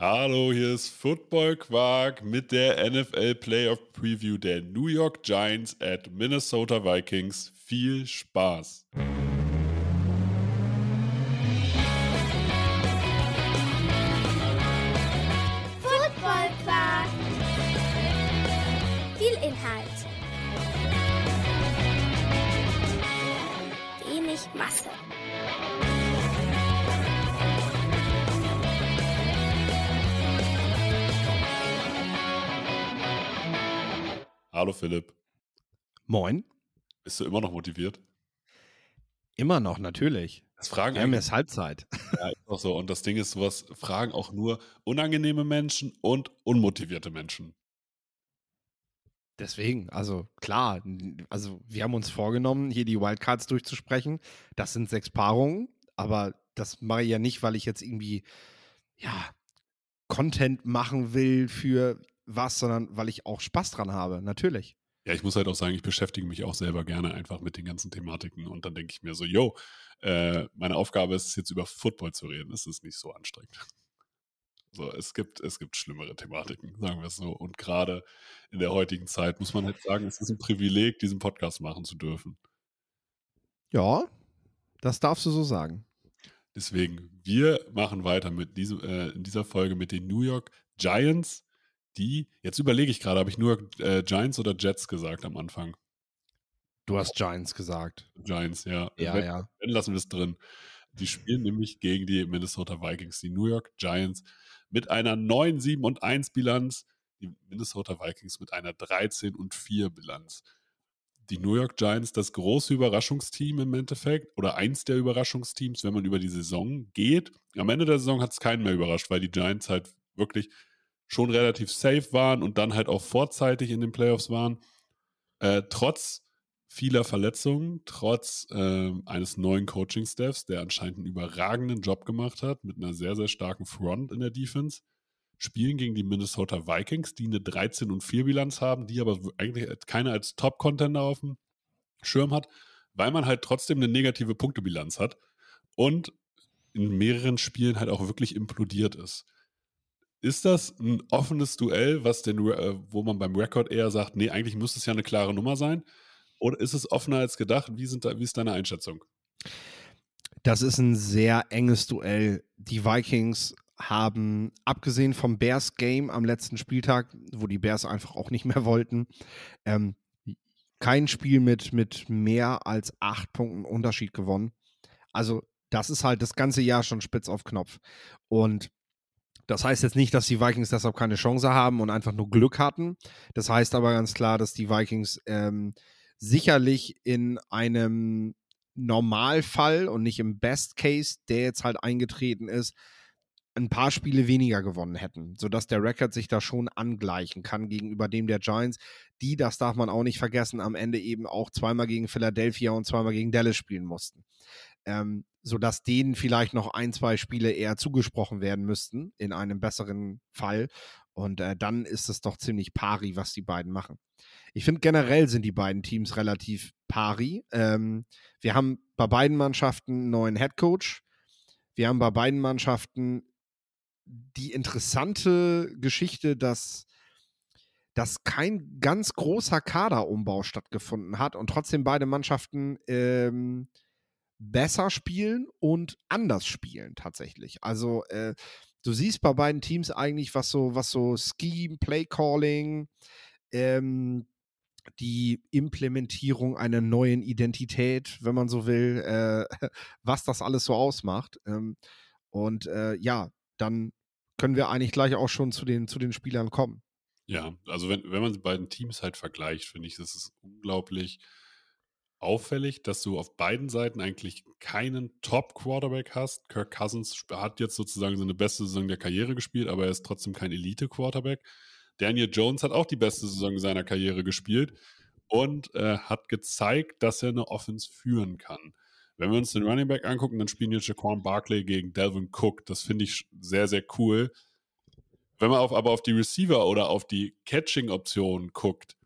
Hallo, hier ist Football Quark mit der NFL Playoff Preview der New York Giants at Minnesota Vikings. Viel Spaß! Hallo Philipp, Moin. bist du immer noch motiviert? Immer noch, natürlich. Das fragen Wir haben jetzt Halbzeit. ja, ist auch so. Und das Ding ist, sowas fragen auch nur unangenehme Menschen und unmotivierte Menschen. Deswegen, also klar, also wir haben uns vorgenommen, hier die Wildcards durchzusprechen. Das sind sechs Paarungen, aber das mache ich ja nicht, weil ich jetzt irgendwie, ja, Content machen will für was, sondern weil ich auch Spaß dran habe, natürlich. Ja, ich muss halt auch sagen, ich beschäftige mich auch selber gerne einfach mit den ganzen Thematiken. Und dann denke ich mir so, yo, äh, meine Aufgabe ist es jetzt über Football zu reden. Es ist nicht so anstrengend. So, es gibt, es gibt schlimmere Thematiken, sagen wir es so. Und gerade in der heutigen Zeit muss man halt sagen, es ist ein Privileg, diesen Podcast machen zu dürfen. Ja, das darfst du so sagen. Deswegen, wir machen weiter mit diesem, äh, in dieser Folge mit den New York Giants, die, jetzt überlege ich gerade, habe ich New York äh, Giants oder Jets gesagt am Anfang? Du hast Giants gesagt. Giants, ja. Ja, wenn, ja. Wenn lassen wir es drin. Die spielen nämlich gegen die Minnesota Vikings, die New York Giants mit einer 9, 7 und 1 Bilanz, die Minnesota Vikings mit einer 13 und 4 Bilanz. Die New York Giants, das große Überraschungsteam im Endeffekt oder eins der Überraschungsteams, wenn man über die Saison geht. Am Ende der Saison hat es keinen mehr überrascht, weil die Giants halt wirklich schon relativ safe waren und dann halt auch vorzeitig in den Playoffs waren. Äh, trotz vieler Verletzungen, trotz ähm, eines neuen Coaching-Staffs, der anscheinend einen überragenden Job gemacht hat, mit einer sehr, sehr starken Front in der Defense, spielen gegen die Minnesota Vikings, die eine 13 und 4 Bilanz haben, die aber eigentlich keiner als Top-Contender auf dem Schirm hat, weil man halt trotzdem eine negative Punktebilanz hat und in mehreren Spielen halt auch wirklich implodiert ist. Ist das ein offenes Duell, was den, äh, wo man beim Rekord eher sagt, nee, eigentlich müsste es ja eine klare Nummer sein? Oder ist es offener als gedacht? Wie, sind da, wie ist deine Einschätzung? Das ist ein sehr enges Duell. Die Vikings haben, abgesehen vom Bears-Game am letzten Spieltag, wo die Bears einfach auch nicht mehr wollten, ähm, kein Spiel mit, mit mehr als acht Punkten Unterschied gewonnen. Also, das ist halt das ganze Jahr schon spitz auf Knopf. Und das heißt jetzt nicht, dass die Vikings deshalb keine Chance haben und einfach nur Glück hatten. Das heißt aber ganz klar, dass die Vikings ähm, sicherlich in einem Normalfall und nicht im Best Case, der jetzt halt eingetreten ist, ein paar Spiele weniger gewonnen hätten, sodass der Rekord sich da schon angleichen kann gegenüber dem der Giants, die, das darf man auch nicht vergessen, am Ende eben auch zweimal gegen Philadelphia und zweimal gegen Dallas spielen mussten. Ähm, sodass denen vielleicht noch ein, zwei Spiele eher zugesprochen werden müssten, in einem besseren Fall. Und äh, dann ist es doch ziemlich pari, was die beiden machen. Ich finde generell sind die beiden Teams relativ pari. Ähm, wir haben bei beiden Mannschaften einen neuen Headcoach. Wir haben bei beiden Mannschaften die interessante Geschichte, dass, dass kein ganz großer Kaderumbau stattgefunden hat und trotzdem beide Mannschaften ähm, besser spielen und anders spielen tatsächlich. Also äh, du siehst bei beiden Teams eigentlich, was so, was so Scheme, Play Calling, ähm, die Implementierung einer neuen Identität, wenn man so will, äh, was das alles so ausmacht. Ähm, und äh, ja, dann können wir eigentlich gleich auch schon zu den, zu den Spielern kommen. Ja, also wenn, wenn man die beiden Teams halt vergleicht, finde ich, das ist unglaublich auffällig, dass du auf beiden Seiten eigentlich keinen Top-Quarterback hast. Kirk Cousins hat jetzt sozusagen seine beste Saison der Karriere gespielt, aber er ist trotzdem kein Elite-Quarterback. Daniel Jones hat auch die beste Saison seiner Karriere gespielt und äh, hat gezeigt, dass er eine Offense führen kann. Wenn wir uns den Running Back angucken, dann spielen jetzt Jaquan Barkley gegen Delvin Cook. Das finde ich sehr, sehr cool. Wenn man auf, aber auf die Receiver oder auf die Catching-Optionen guckt,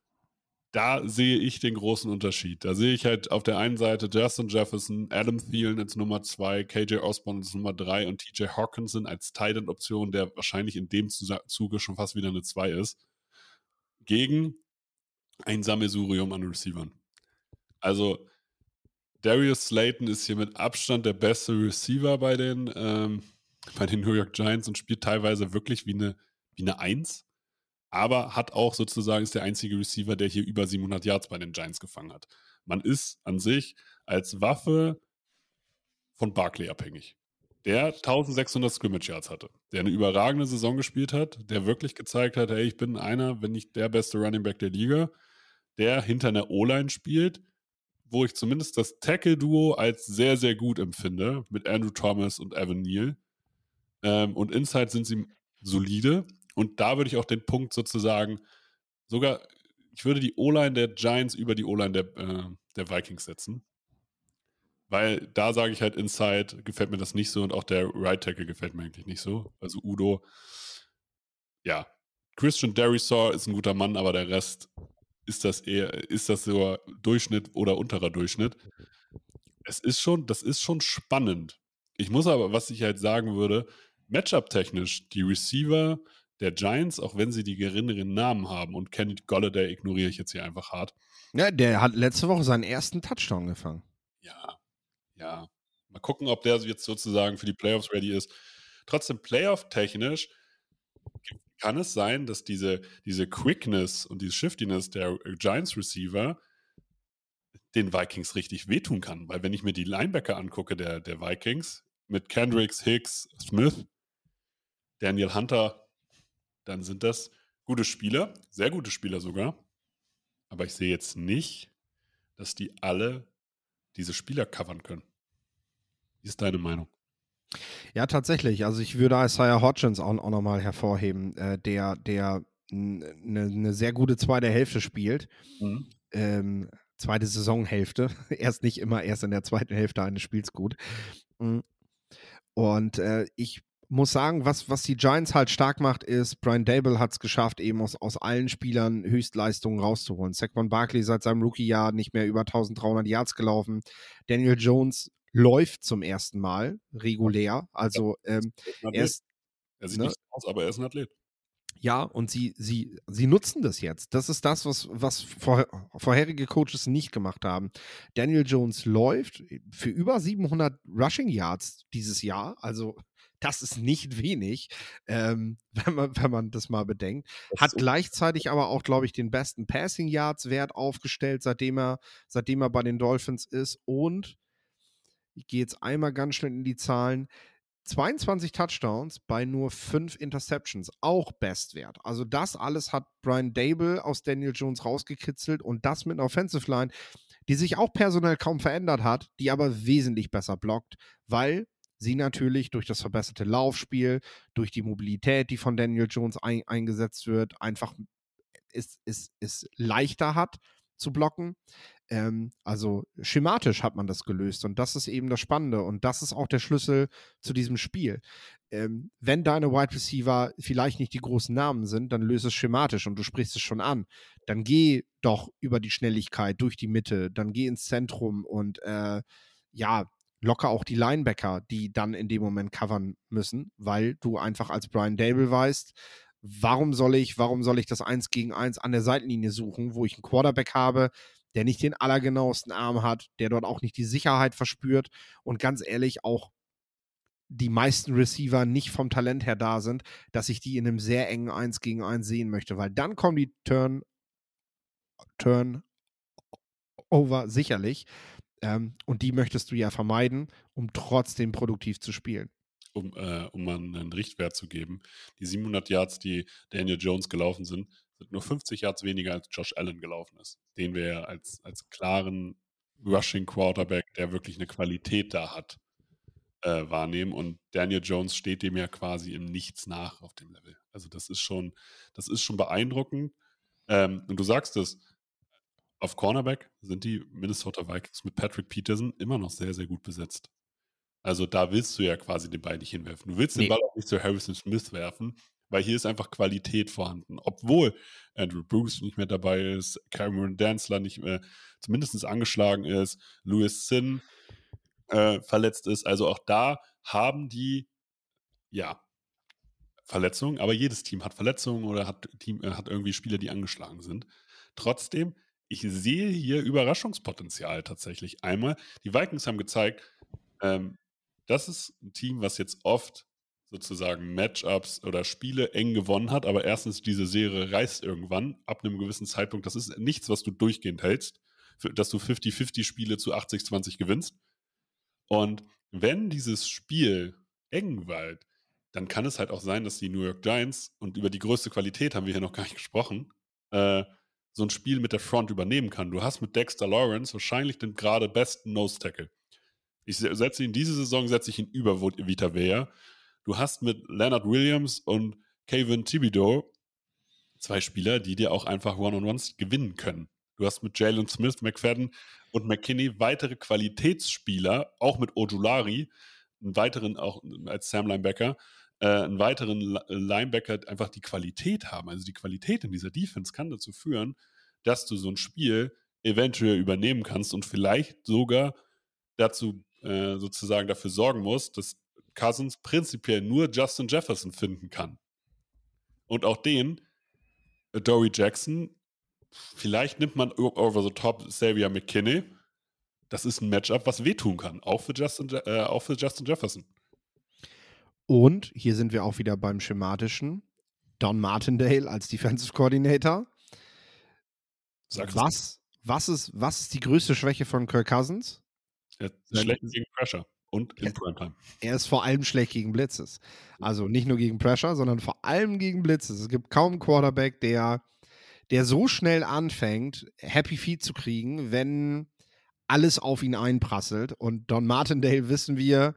da sehe ich den großen Unterschied. Da sehe ich halt auf der einen Seite Justin Jefferson, Adam Thielen als Nummer 2, KJ Osborne als Nummer 3 und TJ Hawkinson als Titan-Option, der wahrscheinlich in dem Zuge schon fast wieder eine 2 ist, gegen ein Sammelsurium an Receivern. Also Darius Slayton ist hier mit Abstand der beste Receiver bei den, ähm, bei den New York Giants und spielt teilweise wirklich wie eine, wie eine 1 aber hat auch sozusagen ist der einzige Receiver, der hier über 700 Yards bei den Giants gefangen hat. Man ist an sich als Waffe von Barkley abhängig. Der 1600 Scrimmage Yards hatte, der eine überragende Saison gespielt hat, der wirklich gezeigt hat, hey, ich bin einer, wenn nicht der beste Running Back der Liga, der hinter einer O-Line spielt, wo ich zumindest das Tackle-Duo als sehr, sehr gut empfinde, mit Andrew Thomas und Evan Neal. Ähm, und Inside sind sie solide, und da würde ich auch den Punkt sozusagen sogar, ich würde die O-Line der Giants über die O-Line der, äh, der Vikings setzen. Weil da sage ich halt, Inside gefällt mir das nicht so und auch der Right Tackle gefällt mir eigentlich nicht so. Also Udo, ja, Christian Derisaw ist ein guter Mann, aber der Rest ist das eher, ist das so Durchschnitt oder unterer Durchschnitt. Es ist schon, das ist schon spannend. Ich muss aber, was ich halt sagen würde, Matchup-technisch, die Receiver der Giants, auch wenn sie die geringeren Namen haben. Und Kenny Golladay ignoriere ich jetzt hier einfach hart. Ja, der hat letzte Woche seinen ersten Touchdown gefangen. Ja, ja. Mal gucken, ob der jetzt sozusagen für die Playoffs ready ist. Trotzdem, Playoff-technisch kann es sein, dass diese, diese Quickness und diese Shiftiness der Giants-Receiver den Vikings richtig wehtun kann. Weil wenn ich mir die Linebacker angucke der, der Vikings mit Kendricks, Hicks, Smith, Daniel Hunter, dann sind das gute Spieler, sehr gute Spieler sogar. Aber ich sehe jetzt nicht, dass die alle diese Spieler covern können. Wie ist deine Meinung? Ja, tatsächlich. Also ich würde Isaiah Hodgins auch, auch nochmal hervorheben, äh, der, der eine ne sehr gute zweite Hälfte spielt. Mhm. Ähm, zweite Saisonhälfte. erst nicht immer erst in der zweiten Hälfte eines Spiels gut. Mhm. Und äh, ich muss sagen, was, was die Giants halt stark macht, ist, Brian Dable hat es geschafft, eben aus, aus allen Spielern Höchstleistungen rauszuholen. Saquon Barkley seit seinem Rookie-Jahr nicht mehr über 1300 Yards gelaufen. Daniel Jones läuft zum ersten Mal regulär. Also ähm, er ist. Er sieht ne? nicht aus, aber er ist ein Athlet. Ja, und sie, sie, sie nutzen das jetzt. Das ist das, was, was vor, vorherige Coaches nicht gemacht haben. Daniel Jones läuft für über 700 Rushing Yards dieses Jahr. Also das ist nicht wenig, ähm, wenn, man, wenn man das mal bedenkt. Hat gleichzeitig aber auch, glaube ich, den besten Passing Yards Wert aufgestellt, seitdem er, seitdem er bei den Dolphins ist. Und ich gehe jetzt einmal ganz schnell in die Zahlen. 22 Touchdowns bei nur 5 Interceptions, auch Bestwert. Also das alles hat Brian Dable aus Daniel Jones rausgekitzelt und das mit einer Offensive Line, die sich auch personell kaum verändert hat, die aber wesentlich besser blockt, weil sie natürlich durch das verbesserte Laufspiel, durch die Mobilität, die von Daniel Jones ein, eingesetzt wird, einfach es, es, es leichter hat zu blocken. Ähm, also schematisch hat man das gelöst und das ist eben das Spannende und das ist auch der Schlüssel zu diesem Spiel. Ähm, wenn deine Wide Receiver vielleicht nicht die großen Namen sind, dann löse es schematisch und du sprichst es schon an. Dann geh doch über die Schnelligkeit durch die Mitte, dann geh ins Zentrum und äh, ja, locker auch die Linebacker, die dann in dem Moment covern müssen, weil du einfach als Brian Dable weißt, warum soll ich, warum soll ich das Eins gegen Eins an der Seitenlinie suchen, wo ich einen Quarterback habe, der nicht den allergenauesten Arm hat, der dort auch nicht die Sicherheit verspürt und ganz ehrlich auch die meisten Receiver nicht vom Talent her da sind, dass ich die in einem sehr engen Eins gegen Eins sehen möchte, weil dann kommen die Turn, Turn over sicherlich. Ähm, und die möchtest du ja vermeiden, um trotzdem produktiv zu spielen. Um, äh, um einen Richtwert zu geben. Die 700 Yards, die Daniel Jones gelaufen sind, sind nur 50 Yards weniger als Josh Allen gelaufen ist. Den wir ja als, als klaren Rushing Quarterback, der wirklich eine Qualität da hat, äh, wahrnehmen. Und Daniel Jones steht dem ja quasi im Nichts nach auf dem Level. Also das ist schon, das ist schon beeindruckend. Ähm, und du sagst es, Auf Cornerback sind die Minnesota Vikings mit Patrick Peterson immer noch sehr, sehr gut besetzt. Also da willst du ja quasi den Ball nicht hinwerfen. Du willst den Nee. Ball auch nicht zu Harrison Smith werfen, weil hier ist einfach Qualität vorhanden. Obwohl Andrew Bruce nicht mehr dabei ist, Cameron Danzler nicht mehr zumindest angeschlagen ist, Louis Sin äh, verletzt ist. Also auch da haben die ja Verletzungen, aber jedes Team hat Verletzungen oder hat, Team, äh, hat irgendwie Spieler, die angeschlagen sind. Trotzdem, ich sehe hier Überraschungspotenzial tatsächlich. Einmal, die Vikings haben gezeigt, ähm, das ist ein Team, was jetzt oft sozusagen Matchups oder Spiele eng gewonnen hat, aber erstens diese Serie reißt irgendwann ab einem gewissen Zeitpunkt. Das ist nichts, was du durchgehend hältst, für, dass du 50-50 Spiele zu 80-20 gewinnst. Und wenn dieses Spiel eng wird, dann kann es halt auch sein, dass die New York Giants, und über die größte Qualität haben wir hier noch gar nicht gesprochen, äh, so ein Spiel mit der Front übernehmen kann. Du hast mit Dexter Lawrence wahrscheinlich den gerade besten Nose Tackle. Ich se- setze ihn diese Saison, setze ich ihn über Vita Vea. Du hast mit Leonard Williams und Kevin Thibodeau zwei Spieler, die dir auch einfach One-on-Ones gewinnen können. Du hast mit Jalen Smith, McFadden und McKinney weitere Qualitätsspieler, auch mit Ojulari, einen weiteren, auch als Sam Linebacker, äh, einen weiteren Li- Linebacker einfach die Qualität haben. Also die Qualität in dieser Defense kann dazu führen, dass du so ein Spiel eventuell übernehmen kannst und vielleicht sogar dazu äh, sozusagen dafür sorgen musst, dass Cousins prinzipiell nur Justin Jefferson finden kann. Und auch den, äh, Dory Jackson, vielleicht nimmt man over the top Xavier McKinney. Das ist ein Matchup, was wehtun kann, auch für Justin, äh, auch für Justin Jefferson. Und hier sind wir auch wieder beim schematischen. Don Martindale als Defensive Coordinator. Was, was, ist, was ist die größte Schwäche von Kirk Cousins? Er ist schlecht gegen Pressure und in. Primetime. Er ist vor allem schlecht gegen Blitzes. Also nicht nur gegen Pressure, sondern vor allem gegen Blitzes. Es gibt kaum einen Quarterback, der, der so schnell anfängt, Happy Feet zu kriegen, wenn alles auf ihn einprasselt. Und Don Martindale wissen wir,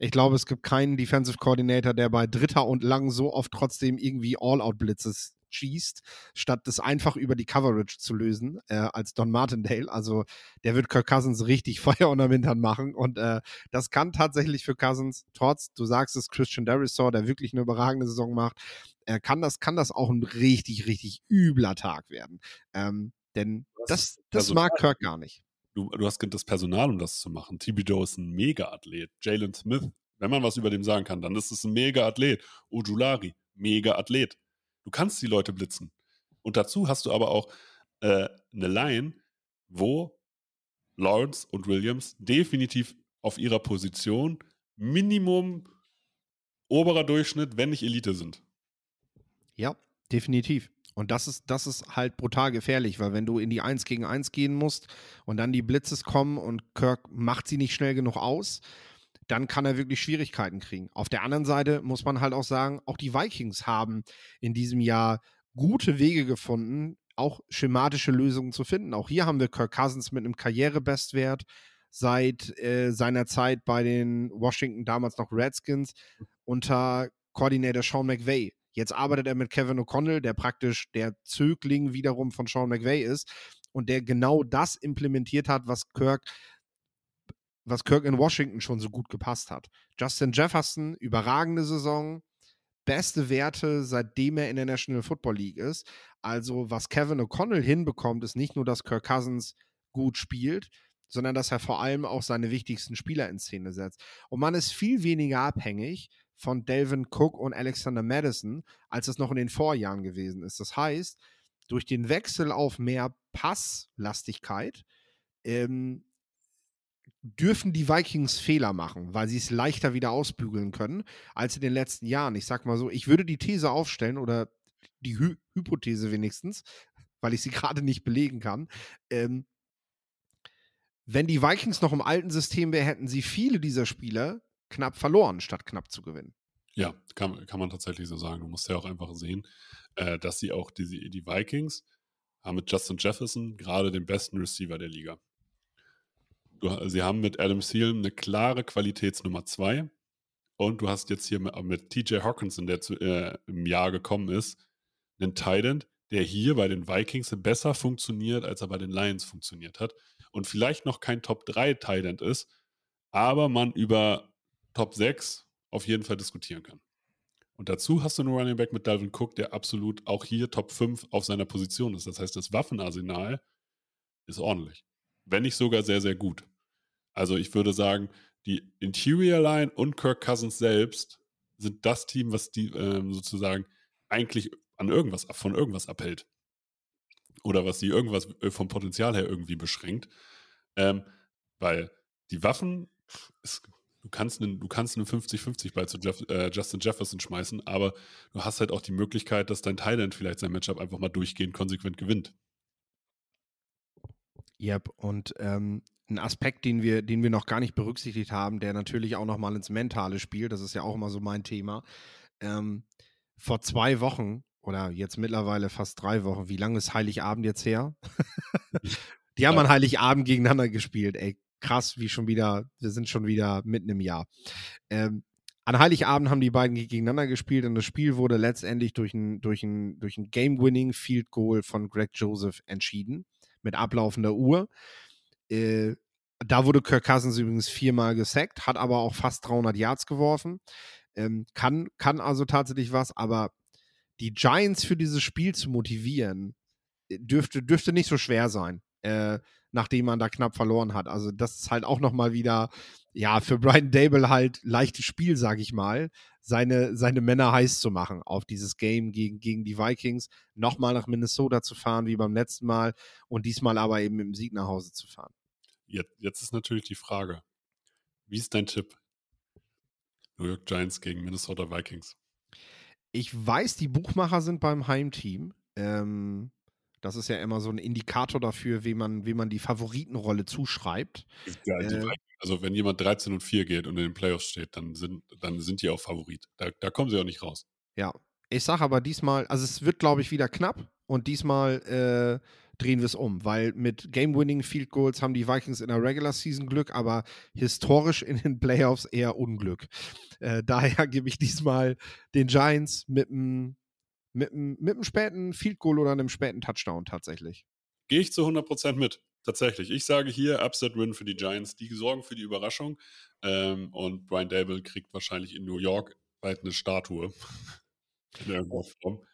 ich glaube, es gibt keinen Defensive Coordinator, der bei Dritter und Lang so oft trotzdem irgendwie All-Out-Blitzes schießt, statt das einfach über die Coverage zu lösen, äh, als Don Martindale. Also der wird Kirk Cousins richtig Feuer unterm Hintern machen. Und äh, das kann tatsächlich für Cousins, trotz, du sagst es, Christian Derisor, der wirklich eine überragende Saison macht, äh, kann, das, kann das auch ein richtig, richtig übler Tag werden. Ähm, denn Das das, das Personal. mag Kirk gar nicht. Du, du hast das Personal, um das zu machen. Thibodeau ist ein Mega-Athlet. Jalen Smith, wenn man was über dem sagen kann, dann ist es ein Mega-Athlet. Ojulari, Mega-Athlet. Du kannst die Leute blitzen. Und dazu hast du aber auch äh, eine Line, wo Lawrence und Williams definitiv auf ihrer Position Minimum oberer Durchschnitt, wenn nicht Elite sind. Ja, definitiv. Und das ist, das ist halt brutal gefährlich, weil wenn du in die 1 gegen 1 gehen musst und dann die Blitzes kommen und Kirk macht sie nicht schnell genug aus, dann kann er wirklich Schwierigkeiten kriegen. Auf der anderen Seite muss man halt auch sagen, auch die Vikings haben in diesem Jahr gute Wege gefunden, auch schematische Lösungen zu finden. Auch hier haben wir Kirk Cousins mit einem Karrierebestwert seit äh, seiner Zeit bei den Washington, damals noch Redskins, unter Koordinator Sean McVay. Jetzt arbeitet er mit Kevin O'Connell, der praktisch der Zögling wiederum von Sean McVay ist und der genau das implementiert hat, was Kirk, was Kirk in Washington schon so gut gepasst hat. Justin Jefferson, überragende Saison, beste Werte, seitdem er in der National Football League ist. Also, was Kevin O'Connell hinbekommt, ist nicht nur, dass Kirk Cousins gut spielt, sondern dass er vor allem auch seine wichtigsten Spieler in Szene setzt. Und man ist viel weniger abhängig von Delvin Cook und Alexander Madison, als es noch in den Vorjahren gewesen ist. Das heißt, durch den Wechsel auf mehr Passlastigkeit ähm, dürfen die Vikings Fehler machen, weil sie es leichter wieder ausbügeln können als in den letzten Jahren. Ich sag mal so, ich würde die These aufstellen oder die Hy Hypothese wenigstens, weil ich sie gerade nicht belegen kann. Ähm, wenn die Vikings noch im alten System wären, hätten sie viele dieser Spieler knapp verloren, statt knapp zu gewinnen. Ja, kann, kann man tatsächlich so sagen. Du musst ja auch einfach sehen, äh, dass sie auch die, die Vikings haben mit Justin Jefferson gerade den besten Receiver der Liga. Du, sie haben mit Adam Thielen eine klare Qualitätsnummer 2 und du hast jetzt hier mit, mit TJ Hawkinson, der zu, äh, im Jahr gekommen ist, einen Titan, der hier bei den Vikings besser funktioniert, als er bei den Lions funktioniert hat. Und vielleicht noch kein Top 3 Thailand ist, aber man über Top 6 auf jeden Fall diskutieren kann. Und dazu hast du einen Running Back mit Dalvin Cook, der absolut auch hier Top 5 auf seiner Position ist. Das heißt, das Waffenarsenal ist ordentlich. Wenn nicht sogar sehr, sehr gut. Also ich würde sagen, die Interior Line und Kirk Cousins selbst sind das Team, was die ähm, sozusagen eigentlich an irgendwas von irgendwas abhält. Oder was sie irgendwas äh, vom Potenzial her irgendwie beschränkt. Ähm, weil die Waffen, ist, du kannst einen, du kannst einen 50-50 bei zu Jeff, äh, Justin Jefferson schmeißen, aber du hast halt auch die Möglichkeit, dass dein Thailand vielleicht sein Matchup einfach mal durchgehend konsequent gewinnt. Yep, und ähm, ein Aspekt, den wir, den wir noch gar nicht berücksichtigt haben, der natürlich auch nochmal ins Mentale spielt, das ist ja auch immer so mein Thema. Ähm, vor zwei Wochen oder jetzt mittlerweile fast drei Wochen, wie lange ist Heiligabend jetzt her? Die haben ja. an Heiligabend gegeneinander gespielt, ey. Krass, wie schon wieder, wir sind schon wieder mitten im Jahr. Ähm, an Heiligabend haben die beiden gegeneinander gespielt und das Spiel wurde letztendlich durch ein, durch ein, durch ein Game-Winning Field Goal von Greg Joseph entschieden, mit ablaufender Uhr. Äh, da wurde Kirk Cousins übrigens viermal gesackt, hat aber auch fast 300 Yards geworfen. Ähm, kann, kann also tatsächlich was, aber die Giants für dieses Spiel zu motivieren, äh, dürfte, dürfte nicht so schwer sein, äh, nachdem man da knapp verloren hat. Also das ist halt auch nochmal wieder, ja, für Brian Dable halt leichtes Spiel, sag ich mal, seine, seine Männer heiß zu machen auf dieses Game gegen, gegen die Vikings, nochmal nach Minnesota zu fahren wie beim letzten Mal und diesmal aber eben mit dem Sieg nach Hause zu fahren. Jetzt, jetzt ist natürlich die Frage, wie ist dein Tipp? New York Giants gegen Minnesota Vikings. Ich weiß, die Buchmacher sind beim Heimteam. Ähm, das ist ja immer so ein Indikator dafür, wie man, wie man die Favoritenrolle zuschreibt. Ja, äh, also wenn jemand 13 und 4 geht und in den Playoffs steht, dann sind, dann sind die auch Favorit. Da, da kommen sie auch nicht raus. Ja. Ich sage aber diesmal, also es wird, glaube ich, wieder knapp und diesmal äh, drehen wir es um, weil mit Game-Winning Field Goals haben die Vikings in der Regular Season Glück, aber historisch in den Playoffs eher Unglück. Äh, daher gebe ich diesmal den Giants mit einem mit mit einem späten Field Goal oder einem späten Touchdown tatsächlich. Gehe ich zu 100% mit. Tatsächlich. Ich sage hier Upset Win für die Giants. Die sorgen für die Überraschung. Ähm, und Brian Dable kriegt wahrscheinlich in New York bald eine Statue. in irgendeiner Form.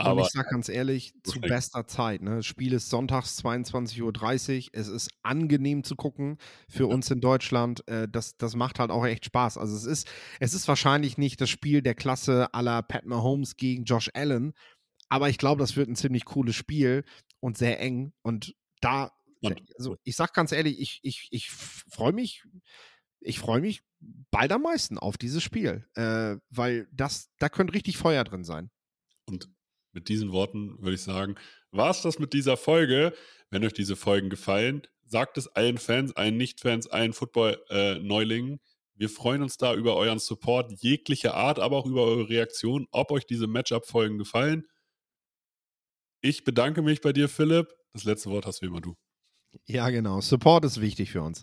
Aber ich sage ganz ehrlich, zu bester Zeit. Ne? Das Spiel ist sonntags 22.30 Uhr. Es ist angenehm zu gucken für ja. uns in Deutschland. Äh, das, das macht halt auch echt Spaß. Also es ist, es ist wahrscheinlich nicht das Spiel der Klasse aller Pat Mahomes gegen Josh Allen. Aber ich glaube, das wird ein ziemlich cooles Spiel und sehr eng. Und da, und, also ich sage ganz ehrlich, ich, ich, ich freue mich, ich freue mich bald am meisten auf dieses Spiel. Äh, weil das, da könnte richtig Feuer drin sein. Und mit diesen Worten würde ich sagen, war es das mit dieser Folge. Wenn euch diese Folgen gefallen, sagt es allen Fans, allen Nicht-Fans, allen Football-Neulingen. Wir freuen uns da über euren Support jeglicher Art, aber auch über eure Reaktion, ob euch diese Matchup-Folgen gefallen. Ich bedanke mich bei dir, Philipp. Das letzte Wort hast wie immer du. Ja, genau. Support ist wichtig für uns.